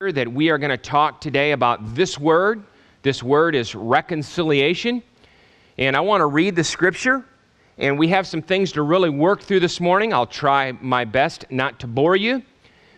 that we are going to talk today about this word. This word is reconciliation. And I want to read the scripture. And we have some things to really work through this morning. I'll try my best not to bore you.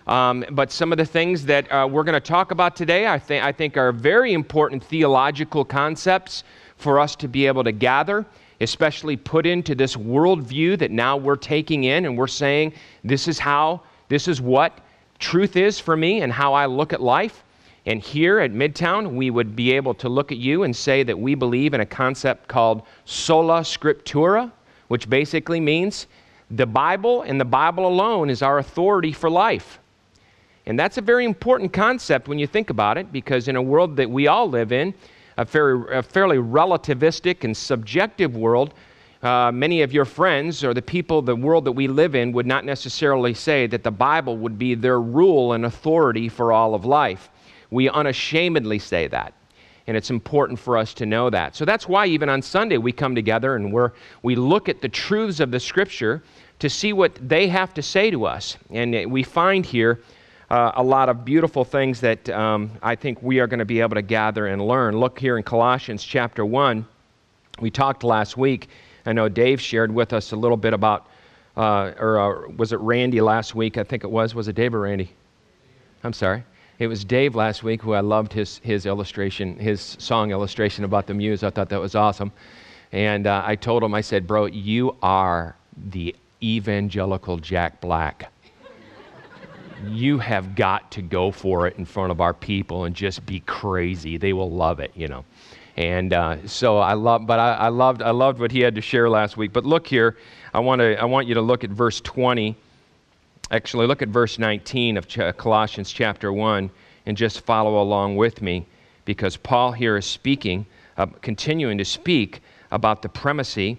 Um, but some of the things that uh, we're going to talk about today, I, th- I think, are very important theological concepts for us to be able to gather, especially put into this worldview that now we're taking in and we're saying, this is how, this is what truth is for me and how I look at life. And here at Midtown, we would be able to look at you and say that we believe in a concept called sola scriptura, which basically means the Bible and the Bible alone is our authority for life. And that's a very important concept when you think about it, because in a world that we all live in, a, fairly, relativistic and subjective world, uh, many of your friends or the people, the world that we live in, would not necessarily say that the Bible would be their rule and authority for all of life. We unashamedly say that. And it's important for us to know that. So that's why even on Sunday we come together and we're, we look at the truths of the Scripture to see what they have to say to us. And we find here uh, a lot of beautiful things that um, I think we are going to be able to gather and learn. Look here in Colossians chapter 1. We talked last week I know Dave shared with us a little bit about, uh, or uh, was it Randy last week? I think it was. Was it Dave or Randy? I'm sorry. It was Dave last week who I loved his, his illustration, his song illustration about the muse. I thought that was awesome. And uh, I told him, I said, Bro, you are the evangelical Jack Black. you have got to go for it in front of our people and just be crazy. They will love it, you know. And uh, so I love, but I, I, loved, I loved what he had to share last week. But look here, I want to, I want you to look at verse 20. Actually, look at verse 19 of Colossians chapter 1 and just follow along with me because Paul here is speaking, uh, continuing to speak about the primacy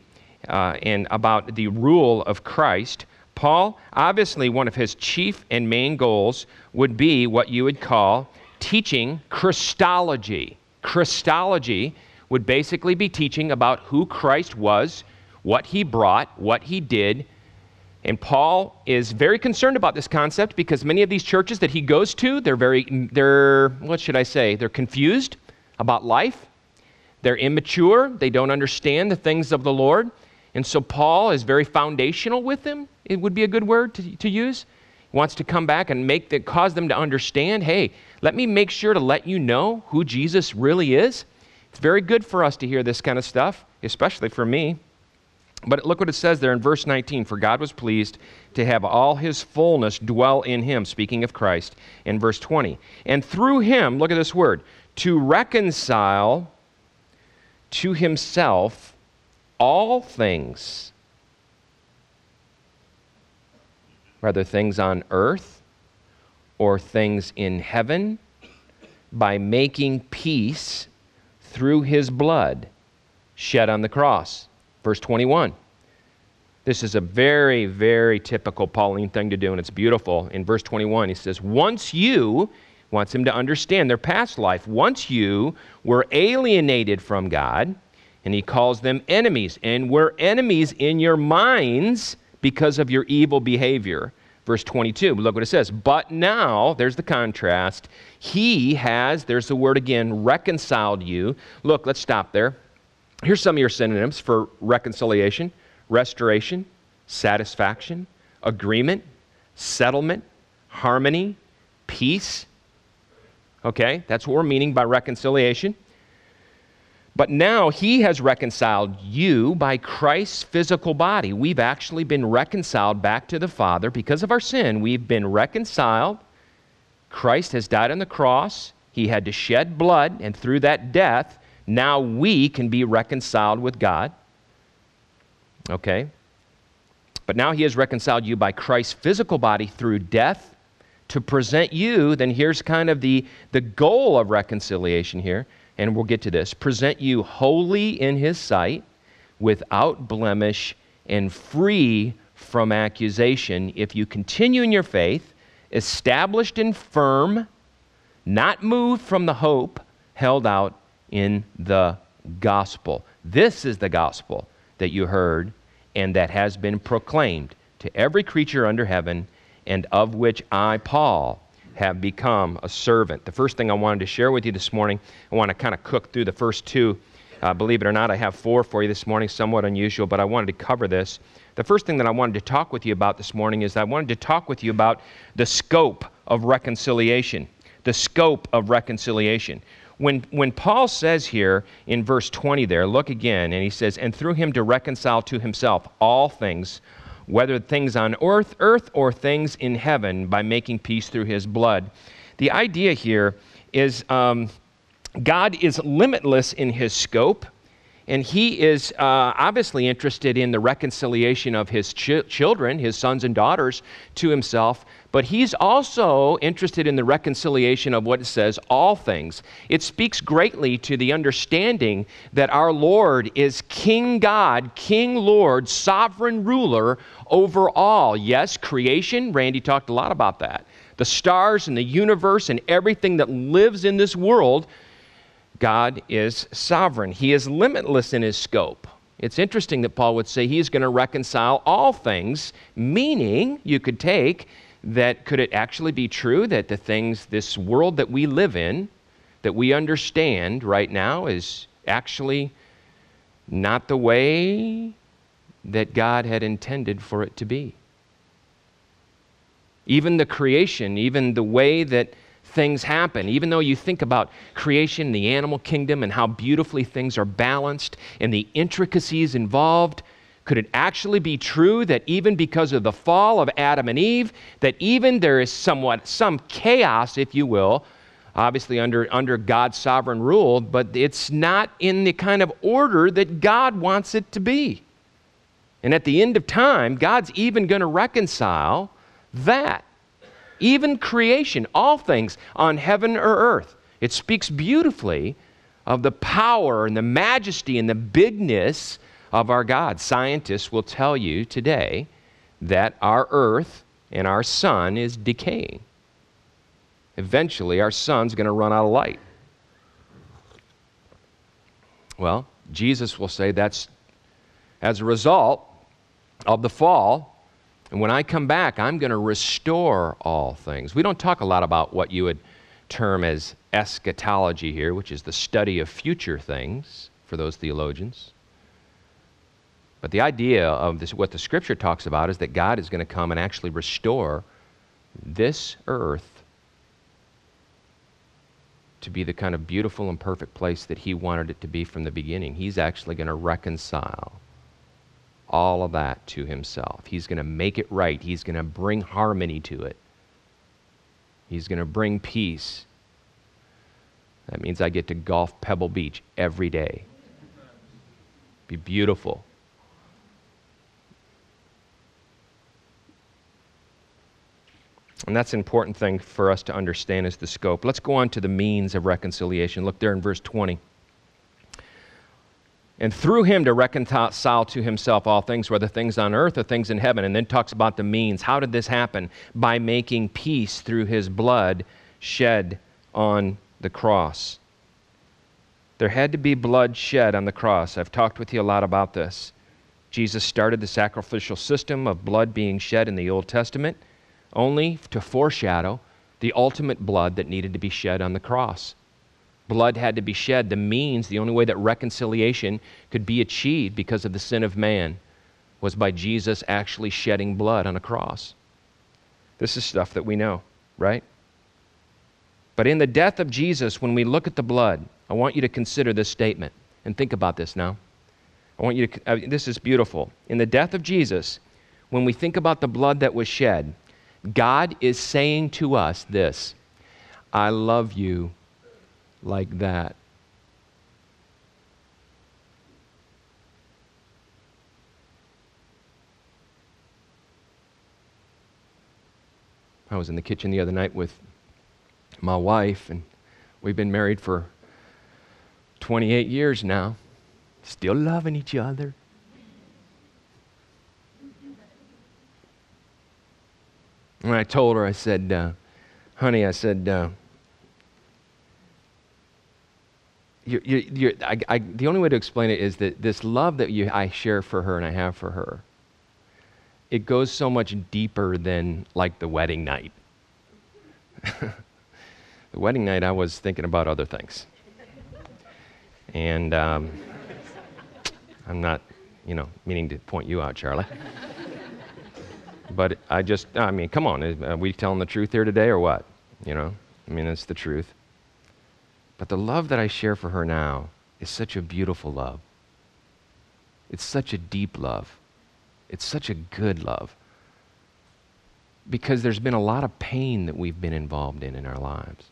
uh, and about the rule of Christ. Paul, obviously, one of his chief and main goals would be what you would call teaching Christology. Christology would basically be teaching about who Christ was, what he brought, what he did. And Paul is very concerned about this concept because many of these churches that he goes to, they're very, they're, what should I say? They're confused about life. They're immature. They don't understand the things of the Lord. And so Paul is very foundational with them. It would be a good word to, to use. Wants to come back and make the, cause them to understand hey, let me make sure to let you know who Jesus really is. It's very good for us to hear this kind of stuff, especially for me. But look what it says there in verse 19 For God was pleased to have all his fullness dwell in him, speaking of Christ, in verse 20. And through him, look at this word, to reconcile to himself all things, whether things on earth or things in heaven by making peace through his blood shed on the cross. Verse 21. This is a very, very typical Pauline thing to do, and it's beautiful. In verse 21, he says, Once you, wants him to understand their past life, once you were alienated from God, and he calls them enemies, and were enemies in your minds because of your evil behavior. Verse 22, look what it says. But now, there's the contrast. He has, there's the word again, reconciled you. Look, let's stop there. Here's some of your synonyms for reconciliation restoration, satisfaction, agreement, settlement, harmony, peace. Okay, that's what we're meaning by reconciliation. But now he has reconciled you by Christ's physical body. We've actually been reconciled back to the Father because of our sin. We've been reconciled. Christ has died on the cross. He had to shed blood, and through that death, now we can be reconciled with God. Okay? But now he has reconciled you by Christ's physical body through death to present you. Then here's kind of the, the goal of reconciliation here and we'll get to this, present you holy in his sight, without blemish, and free from accusation if you continue in your faith, established and firm, not moved from the hope held out in the gospel. This is the gospel that you heard and that has been proclaimed to every creature under heaven, and of which I, Paul, have become a servant. The first thing I wanted to share with you this morning, I want to kind of cook through the first two. Uh, believe it or not, I have four for you this morning, somewhat unusual, but I wanted to cover this. The first thing that I wanted to talk with you about this morning is I wanted to talk with you about the scope of reconciliation. The scope of reconciliation. When, when Paul says here in verse 20 there, look again, and he says, And through him to reconcile to himself all things, whether things on earth, earth or things in heaven, by making peace through his blood. The idea here is um, God is limitless in his scope, and he is uh, obviously interested in the reconciliation of his ch- children, his sons and daughters, to himself. But he's also interested in the reconciliation of what it says, all things. It speaks greatly to the understanding that our Lord is King God, King Lord, sovereign ruler over all. Yes, creation, Randy talked a lot about that. The stars and the universe and everything that lives in this world, God is sovereign. He is limitless in his scope. It's interesting that Paul would say he's going to reconcile all things, meaning you could take that could it actually be true that the things, this world that we live in, that we understand right now is actually not the way that God had intended for it to be? Even the creation, even the way that things happen, even though you think about creation, the animal kingdom, and how beautifully things are balanced and the intricacies involved, could it actually be true that even because of the fall of Adam and Eve, that even there is somewhat some chaos, if you will, obviously under, under God's sovereign rule, but it's not in the kind of order that God wants it to be. And at the end of time, God's even going to reconcile that. Even creation, all things on heaven or earth. It speaks beautifully of the power and the majesty and the bigness of our God. Scientists will tell you today that our earth and our sun is decaying. Eventually, our sun's going to run out of light. Well, Jesus will say that's as a result of the fall. And when I come back, I'm going to restore all things. We don't talk a lot about what you would term as eschatology here, which is the study of future things for those theologians. But the idea of this, what the scripture talks about is that God is going to come and actually restore this earth to be the kind of beautiful and perfect place that He wanted it to be from the beginning. He's actually going to reconcile all of that to Himself. He's going to make it right, He's going to bring harmony to it, He's going to bring peace. That means I get to golf Pebble Beach every day. Be beautiful. And that's an important thing for us to understand is the scope. Let's go on to the means of reconciliation. Look there in verse 20. And through him to reconcile to himself all things, whether things on earth or things in heaven. And then talks about the means. How did this happen? By making peace through his blood shed on the cross. There had to be blood shed on the cross. I've talked with you a lot about this. Jesus started the sacrificial system of blood being shed in the Old Testament only to foreshadow the ultimate blood that needed to be shed on the cross. Blood had to be shed. The means, the only way that reconciliation could be achieved because of the sin of man was by Jesus actually shedding blood on a cross. This is stuff that we know, right? But in the death of Jesus, when we look at the blood, I want you to consider this statement and think about this now. I want you to, uh, this is beautiful. In the death of Jesus, when we think about the blood that was shed, God is saying to us this I love you like that. I was in the kitchen the other night with my wife, and we've been married for 28 years now, still loving each other. And I told her, I said, uh, honey, I said, uh, you're, you're, you're, I, I, the only way to explain it is that this love that you, I share for her and I have for her, it goes so much deeper than like the wedding night. the wedding night, I was thinking about other things. And um, I'm not, you know, meaning to point you out, Charlie. but I just, I mean, come on, are we telling the truth here today or what? You know, I mean, it's the truth. But the love that I share for her now is such a beautiful love. It's such a deep love. It's such a good love. Because there's been a lot of pain that we've been involved in in our lives.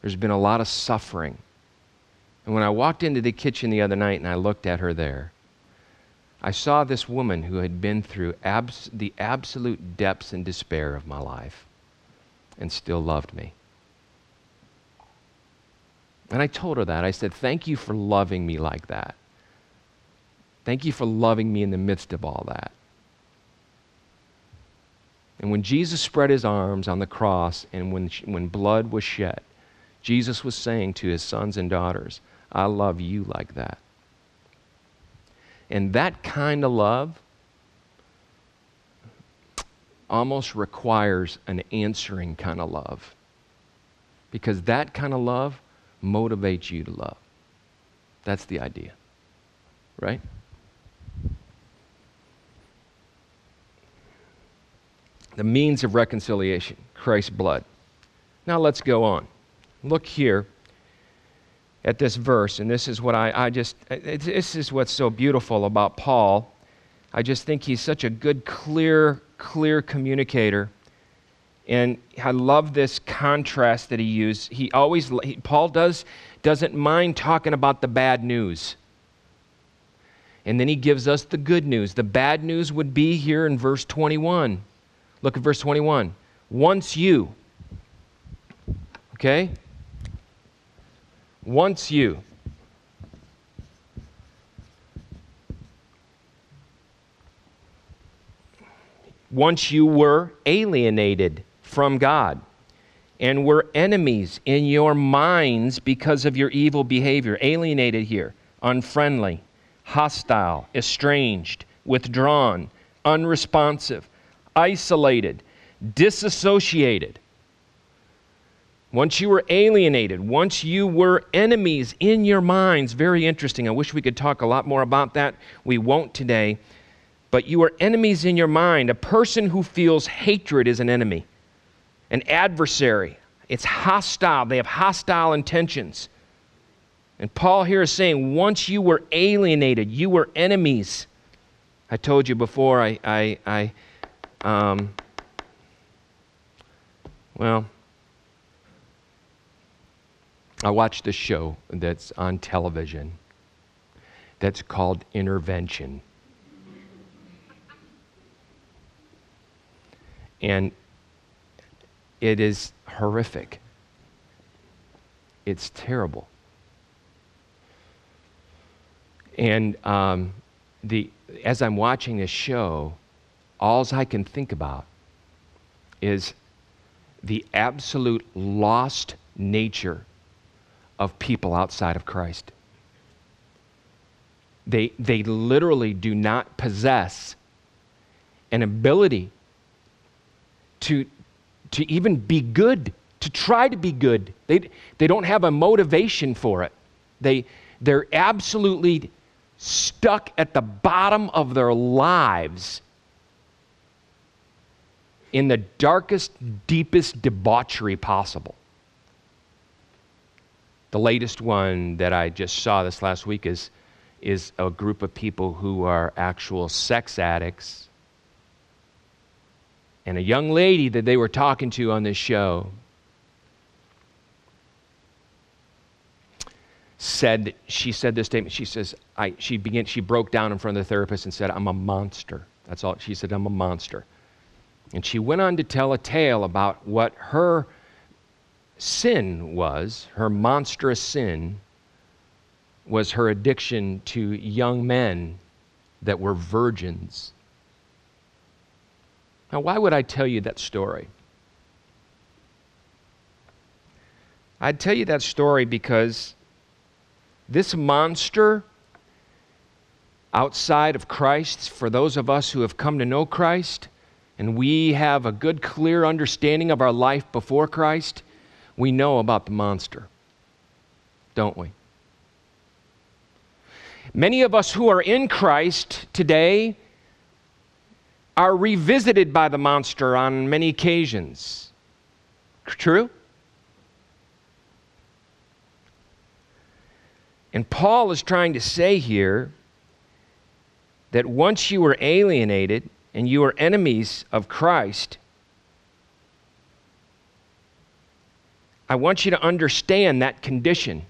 There's been a lot of suffering. And when I walked into the kitchen the other night and I looked at her there, I saw this woman who had been through abs- the absolute depths and despair of my life and still loved me. And I told her that. I said, Thank you for loving me like that. Thank you for loving me in the midst of all that. And when Jesus spread his arms on the cross and when, when blood was shed, Jesus was saying to his sons and daughters, I love you like that. And that kind of love almost requires an answering kind of love. Because that kind of love motivates you to love. That's the idea. Right? The means of reconciliation, Christ's blood. Now let's go on. Look here at this verse, and this is what I, I just, this is what's so beautiful about Paul. I just think he's such a good, clear, clear communicator. And I love this contrast that he used. He always, he, Paul does, doesn't mind talking about the bad news. And then he gives us the good news. The bad news would be here in verse 21. Look at verse 21. Once you, okay? Once you. Once you were alienated from God and were enemies in your minds because of your evil behavior. Alienated here, unfriendly, hostile, estranged, withdrawn, unresponsive, isolated, disassociated once you were alienated, once you were enemies in your minds, very interesting. I wish we could talk a lot more about that. We won't today. But you are enemies in your mind. A person who feels hatred is an enemy, an adversary. It's hostile. They have hostile intentions. And Paul here is saying, once you were alienated, you were enemies. I told you before, I, I, I um, well, I watched this show that's on television that's called Intervention. And it is horrific. It's terrible. And um, the, as I'm watching this show, all I can think about is the absolute lost nature of people outside of Christ. They, they literally do not possess an ability to, to even be good, to try to be good. They, they don't have a motivation for it. They, they're absolutely stuck at the bottom of their lives in the darkest, deepest debauchery possible. The latest one that I just saw this last week is, is a group of people who are actual sex addicts. And a young lady that they were talking to on this show said she said this statement. She says I, she began she broke down in front of the therapist and said i'm a monster. That's all she said i'm a monster. And she went on to tell a tale about what her sin was, her monstrous sin, was her addiction to young men that were virgins. Now, why would I tell you that story? I'd tell you that story because this monster outside of Christ, for those of us who have come to know Christ, and we have a good, clear understanding of our life before Christ, we know about the monster, don't we? Many of us who are in Christ today are revisited by the monster on many occasions. True? And Paul is trying to say here that once you were alienated and you were enemies of Christ, I want you to understand that condition.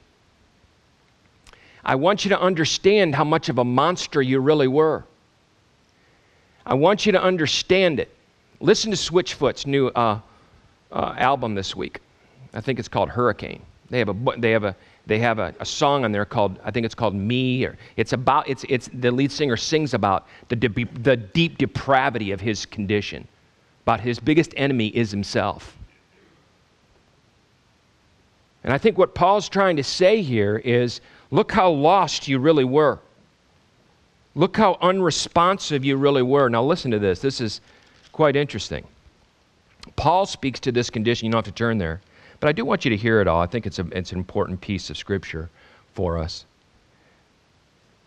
I want you to understand how much of a monster you really were. I want you to understand it. Listen to Switchfoot's new uh, uh, album this week. I think it's called Hurricane. They have a they have a they have a, a, song on there called I think it's called Me or it's about it's it's the lead singer sings about the de- the deep depravity of his condition. About his biggest enemy is himself. And I think what Paul's trying to say here is look how lost you really were. Look how unresponsive you really were. Now, listen to this. This is quite interesting. Paul speaks to this condition. You don't have to turn there. But I do want you to hear it all. I think it's, a, it's an important piece of Scripture for us.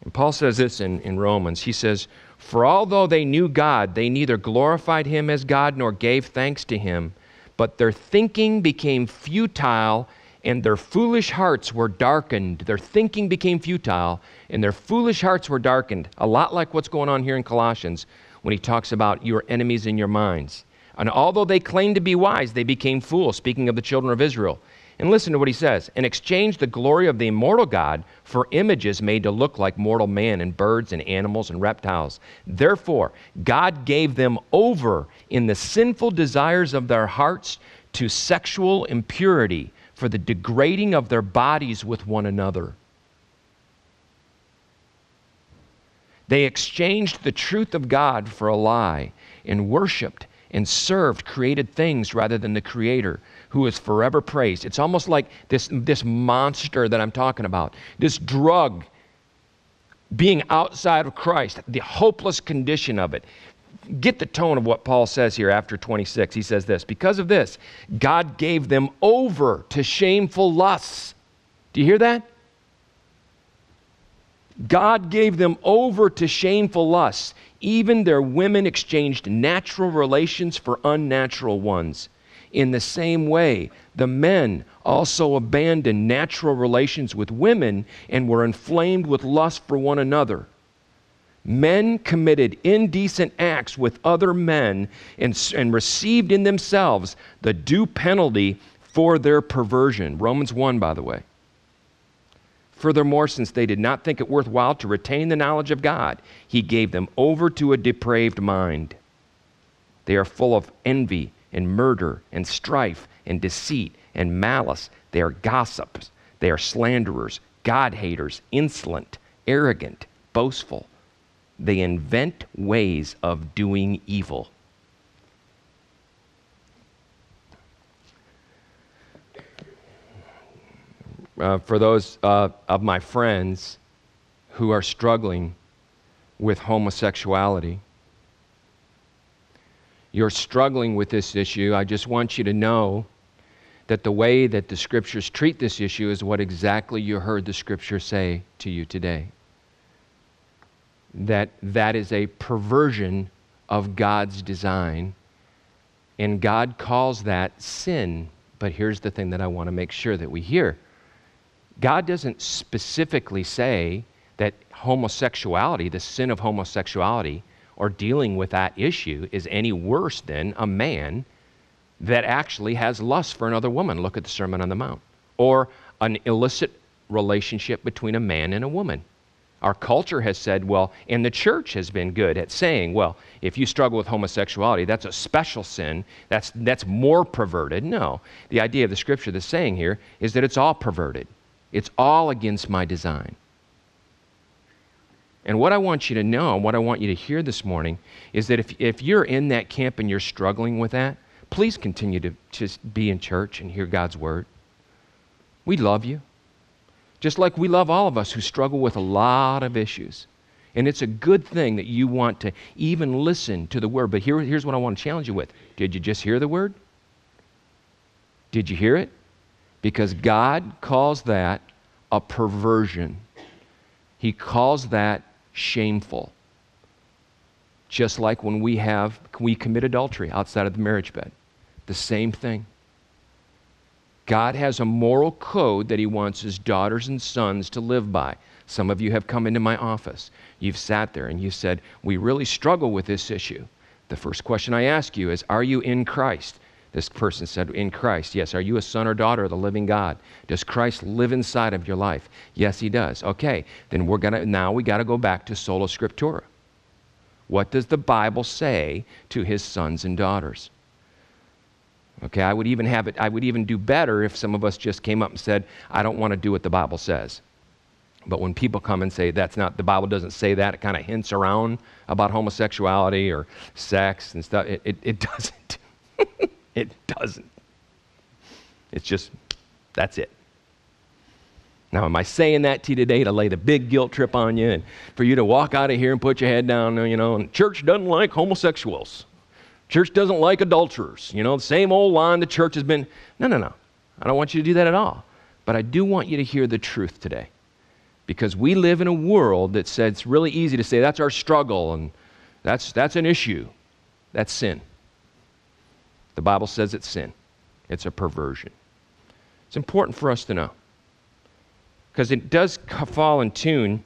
And Paul says this in, in Romans. He says, For although they knew God, they neither glorified him as God nor gave thanks to him, but their thinking became futile and their foolish hearts were darkened. Their thinking became futile, and their foolish hearts were darkened. A lot like what's going on here in Colossians when he talks about your enemies in your minds. And although they claimed to be wise, they became fools, speaking of the children of Israel. And listen to what he says and exchanged the glory of the immortal God for images made to look like mortal man and birds and animals and reptiles. Therefore, God gave them over in the sinful desires of their hearts to sexual impurity for the degrading of their bodies with one another. They exchanged the truth of God for a lie and worshiped and served created things rather than the Creator who is forever praised. It's almost like this, this monster that I'm talking about, this drug being outside of Christ, the hopeless condition of it get the tone of what Paul says here after 26. He says this Because of this, God gave them over to shameful lusts. Do you hear that? God gave them over to shameful lusts. Even their women exchanged natural relations for unnatural ones. In the same way, the men also abandoned natural relations with women and were inflamed with lust for one another men committed indecent acts with other men and, and received in themselves the due penalty for their perversion. Romans 1, by the way. Furthermore, since they did not think it worthwhile to retain the knowledge of God, he gave them over to a depraved mind. They are full of envy and murder and strife and deceit and malice. They are gossips. They are slanderers, God haters, insolent, arrogant, boastful they invent ways of doing evil. Uh, for those uh, of my friends who are struggling with homosexuality, you're struggling with this issue, I just want you to know that the way that the scriptures treat this issue is what exactly you heard the scripture say to you today that that is a perversion of God's design. And God calls that sin. But here's the thing that I want to make sure that we hear God doesn't specifically say that homosexuality, the sin of homosexuality, or dealing with that issue is any worse than a man that actually has lust for another woman. Look at the Sermon on the Mount. Or an illicit relationship between a man and a woman. Our culture has said, well, and the church has been good at saying, well, if you struggle with homosexuality, that's a special sin. That's, that's more perverted. No. The idea of the scripture that's saying here is that it's all perverted, it's all against my design. And what I want you to know, and what I want you to hear this morning, is that if, if you're in that camp and you're struggling with that, please continue to just be in church and hear God's word. We love you. Just like we love all of us who struggle with a lot of issues. And it's a good thing that you want to even listen to the word. But here, here's what I want to challenge you with Did you just hear the word? Did you hear it? Because God calls that a perversion, He calls that shameful. Just like when we have, we commit adultery outside of the marriage bed. The same thing. God has a moral code that He wants His daughters and sons to live by. Some of you have come into my office. You've sat there and you said, We really struggle with this issue. The first question I ask you is, Are you in Christ? This person said, In Christ. Yes. Are you a son or daughter of the living God? Does Christ live inside of your life? Yes, he does. Okay. Then we're going to, now we got to go back to sola scriptura. What does the Bible say to his sons and daughters? Okay, I would even have it, I would even do better if some of us just came up and said, I don't want to do what the Bible says. But when people come and say that's not, the Bible doesn't say that, it kind of hints around about homosexuality or sex and stuff, it, it, it doesn't. it doesn't. It's just, that's it. Now, am I saying that to you today to lay the big guilt trip on you and for you to walk out of here and put your head down, you know, and church doesn't like homosexuals? Church doesn't like adulterers. You know, the same old line the church has been. No, no, no. I don't want you to do that at all. But I do want you to hear the truth today. Because we live in a world that says it's really easy to say that's our struggle and that's, that's an issue. That's sin. The Bible says it's sin, it's a perversion. It's important for us to know because it does fall in tune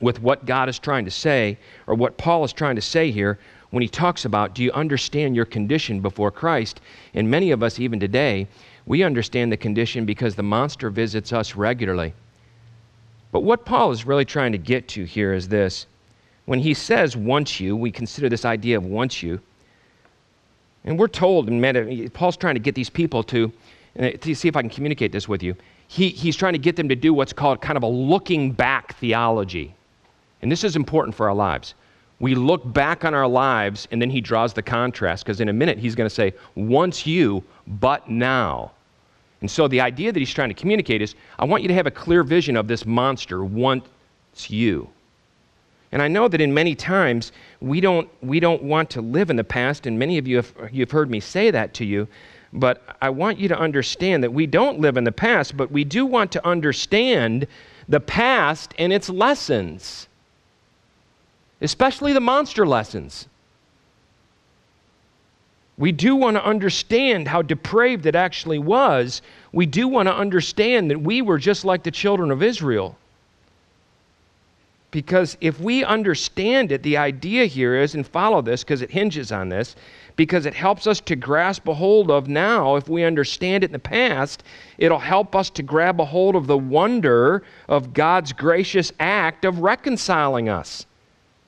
with what God is trying to say or what Paul is trying to say here when he talks about do you understand your condition before Christ? And many of us, even today, we understand the condition because the monster visits us regularly. But what Paul is really trying to get to here is this. When he says "once you, we consider this idea of "once you. And we're told, and Paul's trying to get these people to, uh, to see if I can communicate this with you. He, he's trying to get them to do what's called kind of a looking back theology. And this is important for our lives we look back on our lives and then he draws the contrast because in a minute he's going to say, once you, but now. And so the idea that he's trying to communicate is I want you to have a clear vision of this monster once you. And I know that in many times we don't, we don't want to live in the past, and many of you have you've heard me say that to you. But I want you to understand that we don't live in the past, but we do want to understand the past and its lessons especially the monster lessons. We do want to understand how depraved it actually was. We do want to understand that we were just like the children of Israel. Because if we understand it, the idea here is, and follow this because it hinges on this, because it helps us to grasp a hold of now. If we understand it in the past, it'll help us to grab a hold of the wonder of God's gracious act of reconciling us.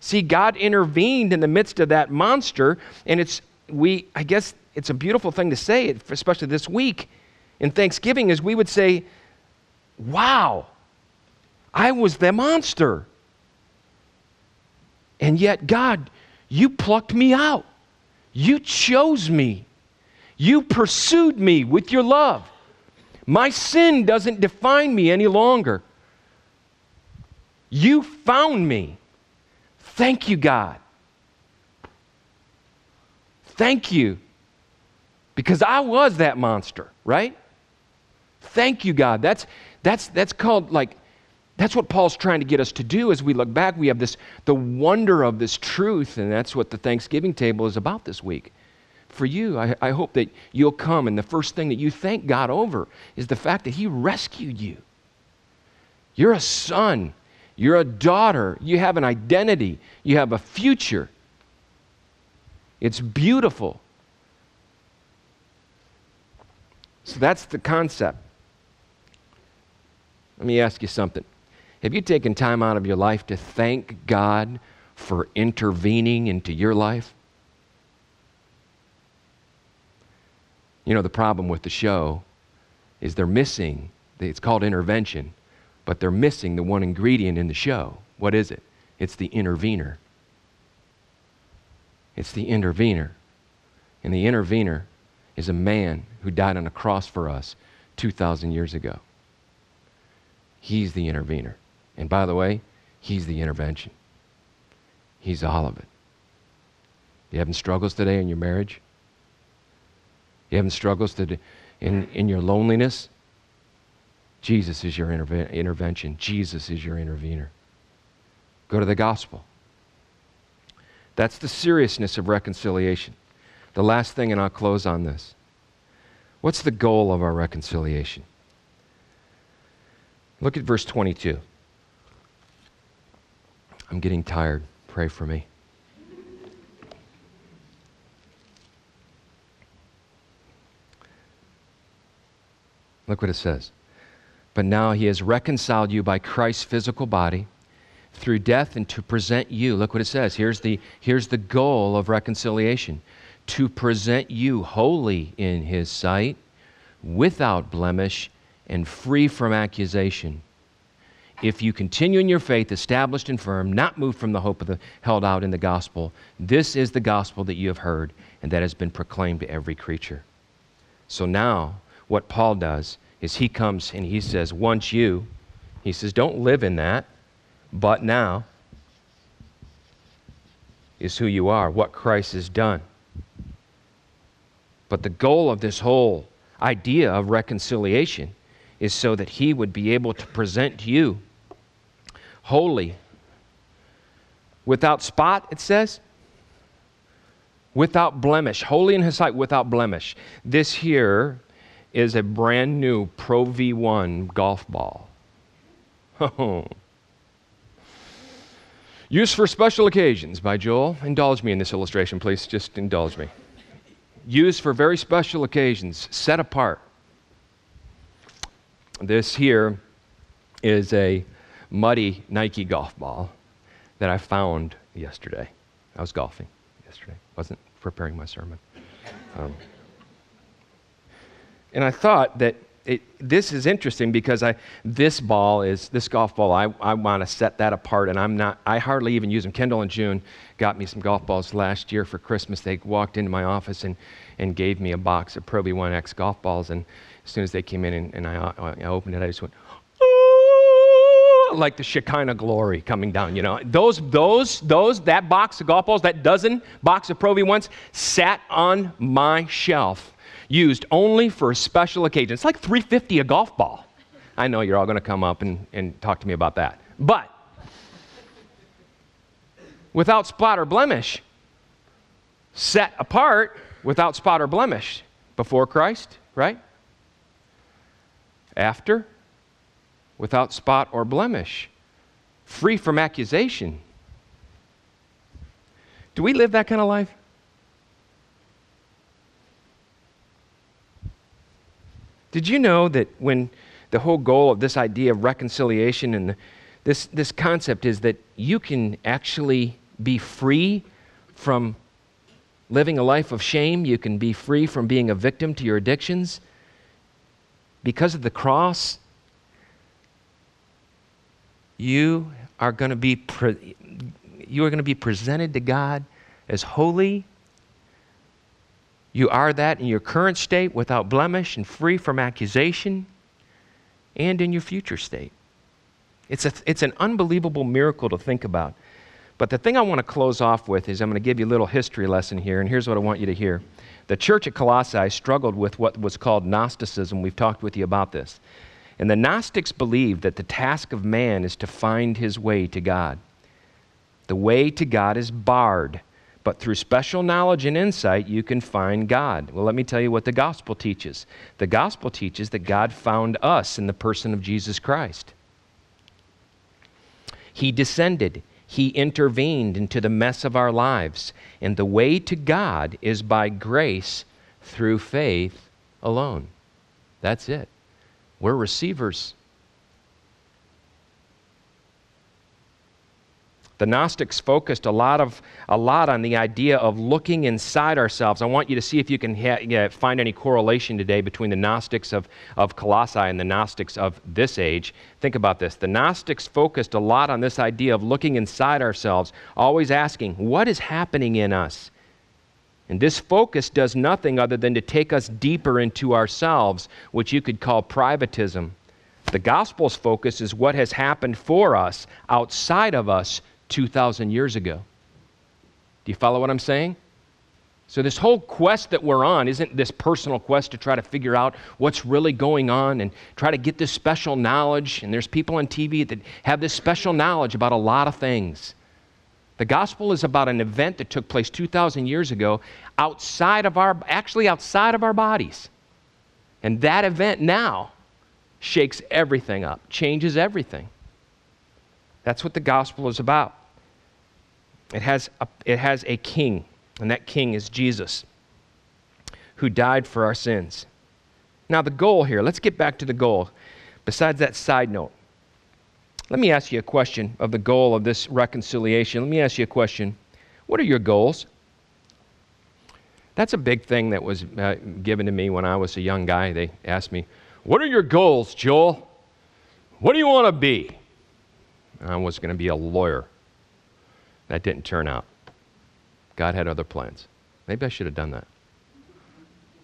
See, God intervened in the midst of that monster, and it's, we, I guess it's a beautiful thing to say, especially this week in Thanksgiving, is we would say, Wow, I was the monster. And yet, God, you plucked me out. You chose me. You pursued me with your love. My sin doesn't define me any longer. You found me. Thank you, God. Thank you. Because I was that monster, right? Thank you, God. That's, that's, that's called like, that's what Paul's trying to get us to do as we look back. We have this, the wonder of this truth, and that's what the Thanksgiving table is about this week. For you, I, I hope that you'll come, and the first thing that you thank God over is the fact that He rescued you. You're a son you're a daughter. You have an identity. You have a future. It's beautiful. So that's the concept. Let me ask you something. Have you taken time out of your life to thank God for intervening into your life? You know, the problem with the show is they're missing, it's called intervention but they're missing the one ingredient in the show. What is it? It's the intervener. It's the intervener. And the intervener is a man who died on a cross for us 2,000 years ago. He's the intervener. And by the way, he's the intervention. He's all of it. You having struggles today in your marriage? You having struggles today in, in your loneliness? Jesus is your interve- intervention. Jesus is your intervener. Go to the gospel. That's the seriousness of reconciliation. The last thing, and I'll close on this. What's the goal of our reconciliation? Look at verse 22. I'm getting tired. Pray for me. Look what it says. But now he has reconciled you by Christ's physical body through death and to present you. Look what it says. Here's the, here's the goal of reconciliation to present you holy in his sight, without blemish, and free from accusation. If you continue in your faith, established and firm, not moved from the hope of the held out in the gospel, this is the gospel that you have heard and that has been proclaimed to every creature. So now, what Paul does is he comes and he says, Once you, he says, don't live in that, but now is who you are, what Christ has done. But the goal of this whole idea of reconciliation is so that he would be able to present you holy, without spot, it says, without blemish, holy in his sight, without blemish. This here is a brand new Pro V1 golf ball. Used for special occasions by Joel. Indulge me in this illustration, please. Just indulge me. Used for very special occasions, set apart. This here is a muddy Nike golf ball that I found yesterday. I was golfing yesterday, wasn't preparing my sermon. Um, and I thought that it, this is interesting because I, this ball is, this golf ball, I, I want to set that apart and I'm not, I hardly even use them. Kendall and June got me some golf balls last year for Christmas. They walked into my office and, and gave me a box of Pro V1X golf balls. And as soon as they came in and, and I, I opened it, I just went, like the Shekinah glory coming down, you know. Those, those, those, that box of golf balls, that dozen box of Pro V1s sat on my shelf used only for a special occasion. It's like 350 a golf ball. I know you're all going to come up and, and talk to me about that. But without spot or blemish, set apart without spot or blemish before Christ, right? After, without spot or blemish, free from accusation. Do we live that kind of life? Did you know that when the whole goal of this idea of reconciliation and the, this, this concept is that you can actually be free from living a life of shame, you can be free from being a victim to your addictions? Because of the cross, you are going to be pre- you are going to be presented to God as holy you are that in your current state without blemish and free from accusation, and in your future state. It's, a, it's an unbelievable miracle to think about. But the thing I want to close off with is I'm going to give you a little history lesson here, and here's what I want you to hear. The church at Colossae struggled with what was called Gnosticism. We've talked with you about this. And the Gnostics believed that the task of man is to find his way to God. The way to God is barred but through special knowledge and insight, you can find God. Well, let me tell you what the gospel teaches. The gospel teaches that God found us in the person of Jesus Christ. He descended, He intervened into the mess of our lives. And the way to God is by grace through faith alone. That's it. We're receivers. The Gnostics focused a lot, of, a lot on the idea of looking inside ourselves. I want you to see if you can ha- yeah, find any correlation today between the Gnostics of, of Colossae and the Gnostics of this age. Think about this. The Gnostics focused a lot on this idea of looking inside ourselves, always asking, what is happening in us? And this focus does nothing other than to take us deeper into ourselves, which you could call privatism. The gospel's focus is what has happened for us outside of us 2,000 years ago. Do you follow what I'm saying? So, this whole quest that we're on isn't this personal quest to try to figure out what's really going on and try to get this special knowledge. And there's people on TV that have this special knowledge about a lot of things. The gospel is about an event that took place 2,000 years ago outside of our, actually outside of our bodies. And that event now shakes everything up, changes everything. That's what the gospel is about. It has a, it has a king. And that king is Jesus, who died for our sins. Now, the goal here, let's get back to the goal. Besides that side note, let me ask you a question of the goal of this reconciliation. Let me ask you a question. What are your goals? That's a big thing that was uh, given to me when I was a young guy. They asked me, What are your goals, Joel? What do you want to be? I was going to be a lawyer. That didn't turn out. God had other plans. Maybe I should have done that.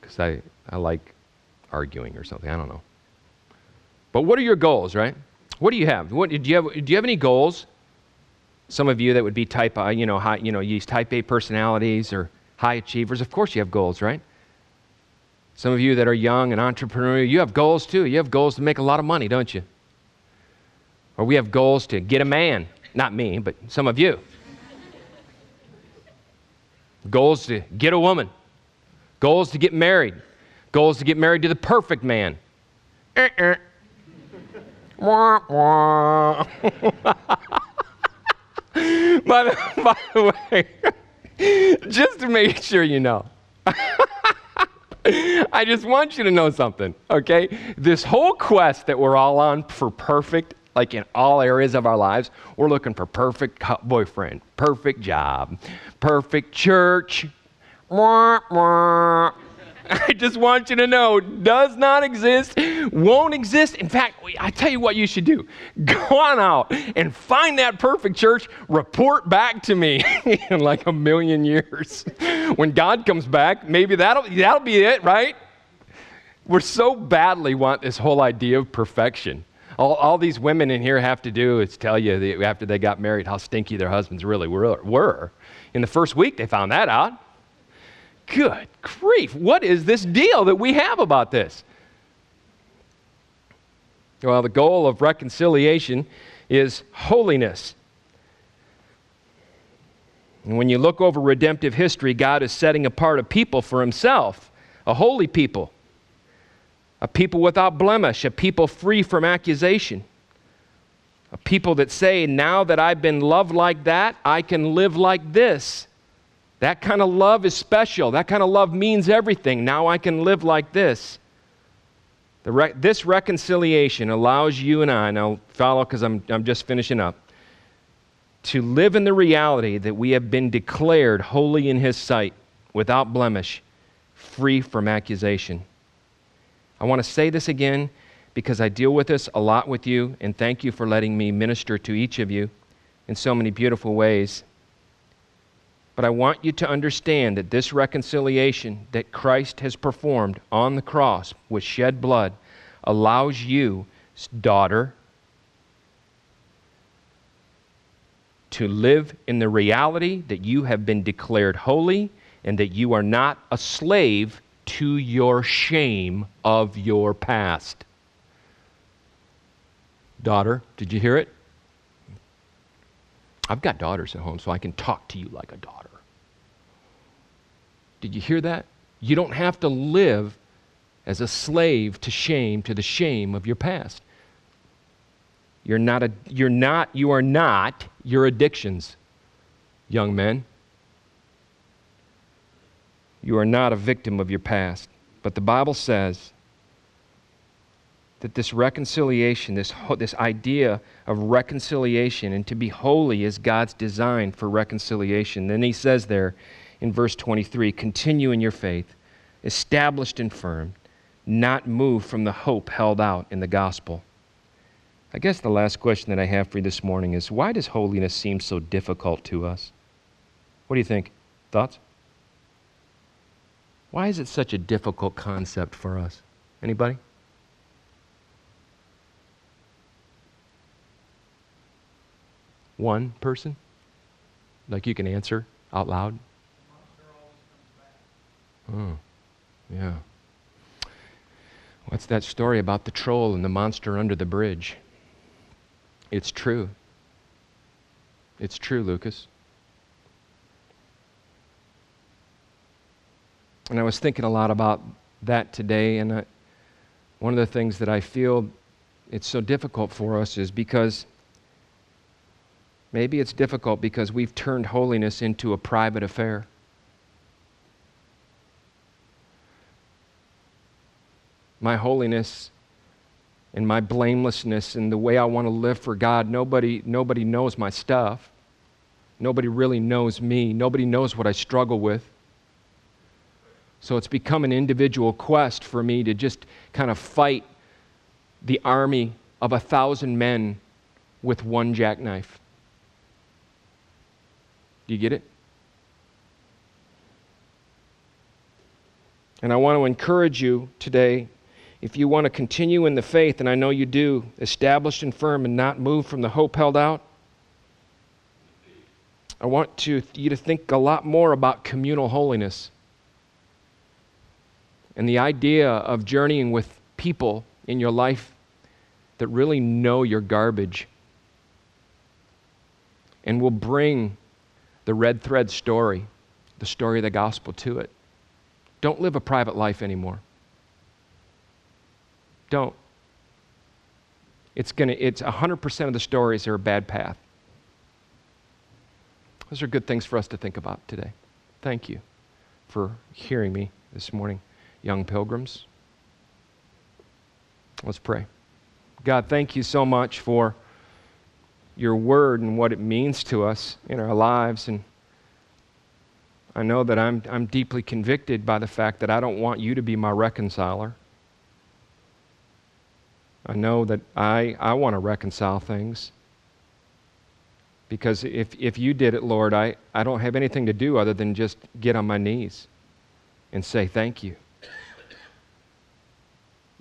Because I, I like arguing or something. I don't know. But what are your goals, right? What do you have? What, do, you have do you have any goals? Some of you that would be type, uh, you know, high, you know, use type A personalities or high achievers. Of course, you have goals, right? Some of you that are young and entrepreneurial, you have goals too. You have goals to make a lot of money, don't you? Or we have goals to get a man. Not me, but some of you. Goals to get a woman. Goals to get married. Goals to get married to the perfect man. By, the, by the way, just to make sure you know, I just want you to know something, okay? This whole quest that we're all on for perfect like in all areas of our lives, we're looking for perfect boyfriend, perfect job, perfect church. I just want you to know does not exist, won't exist. In fact, I tell you what you should do. Go on out and find that perfect church, report back to me in like a million years. When God comes back, maybe that'll that'll be it, right? We're so badly want this whole idea of perfection. All, all these women in here have to do is tell you after they got married how stinky their husbands really were, were. In the first week, they found that out. Good grief, what is this deal that we have about this? Well, the goal of reconciliation is holiness. And when you look over redemptive history, God is setting apart a people for himself, a holy people a people without blemish, a people free from accusation, a people that say, Now that I've been loved like that, I can live like this. That kind of love is special. That kind of love means everything. Now I can live like this. Re- this reconciliation allows you and I, now follow because I'm, I'm just finishing up, to live in the reality that we have been declared holy in His sight, without blemish, free from accusation. I want to say this again because I deal with this a lot with you, and thank you for letting me minister to each of you in so many beautiful ways. But I want you to understand that this reconciliation that Christ has performed on the cross with shed blood allows you, daughter, to live in the reality that you have been declared holy and that you are not a slave to your shame of your past. Daughter, did you hear it? I've got daughters at home, so I can talk to you like a daughter. Did you hear that? You don't have to live as a slave to shame, to the shame of your past. You're not, a, you're not, you are not your addictions, young men. You are not a victim of your past. But the Bible says that this reconciliation, this, this idea of reconciliation, and to be holy is God's design for reconciliation. Then he says there in verse 23 continue in your faith, established and firm, not moved from the hope held out in the gospel. I guess the last question that I have for you this morning is why does holiness seem so difficult to us? What do you think? Thoughts? Why is it such a difficult concept for us? Anybody? One person? Like you can answer? out loud. Oh, yeah. What's that story about the troll and the monster under the bridge? It's true. It's true, Lucas. And I was thinking a lot about that today, and I, one of the things that I feel it's so difficult for us is because maybe it's difficult because we've turned holiness into a private affair. My holiness and my blamelessness and the way I want to live for God, nobody, nobody knows my stuff. Nobody really knows me. Nobody knows what I struggle with. So it's become an individual quest for me to just kind of fight the army of a thousand men with one jackknife. Do you get it? And I want to encourage you today if you want to continue in the faith, and I know you do, established and firm and not move from the hope held out, I want to, you to think a lot more about communal holiness and the idea of journeying with people in your life that really know your garbage and will bring the red thread story, the story of the gospel to it. Don't live a private life anymore. Don't. It's gonna it's 100% of the stories are a bad path. Those are good things for us to think about today. Thank you for hearing me this morning young pilgrims. Let's pray. God, thank you so much for your word and what it means to us in our lives. And I know that I'm, I'm deeply convicted by the fact that I don't want you to be my reconciler. I know that I, I want to reconcile things. Because if, if you did it, Lord, I, I don't have anything to do other than just get on my knees and say thank you.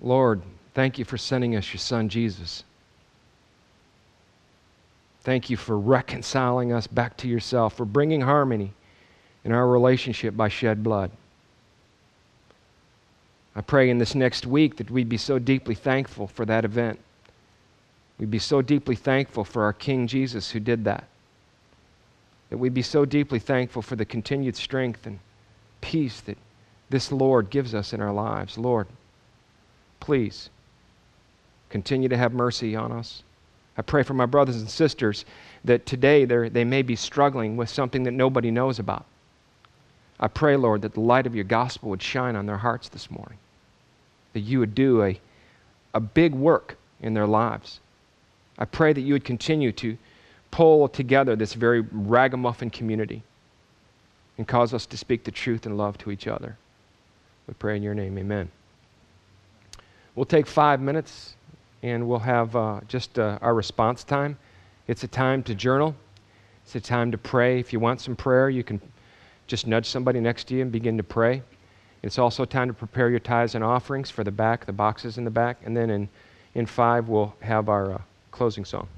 Lord, thank you for sending us your son, Jesus. Thank you for reconciling us back to yourself, for bringing harmony in our relationship by shed blood. I pray in this next week that we'd be so deeply thankful for that event. We'd be so deeply thankful for our King Jesus who did that. That we'd be so deeply thankful for the continued strength and peace that this Lord gives us in our lives. Lord, please continue to have mercy on us. I pray for my brothers and sisters that today they may be struggling with something that nobody knows about. I pray, Lord, that the light of your gospel would shine on their hearts this morning, that you would do a, a big work in their lives. I pray that you would continue to pull together this very ragamuffin community and cause us to speak the truth and love to each other. We pray in your name, amen. We'll take five minutes and we'll have uh, just uh, our response time. It's a time to journal, it's a time to pray. If you want some prayer, you can just nudge somebody next to you and begin to pray. It's also time to prepare your tithes and offerings for the back, the boxes in the back. And then in, in five, we'll have our uh, closing song.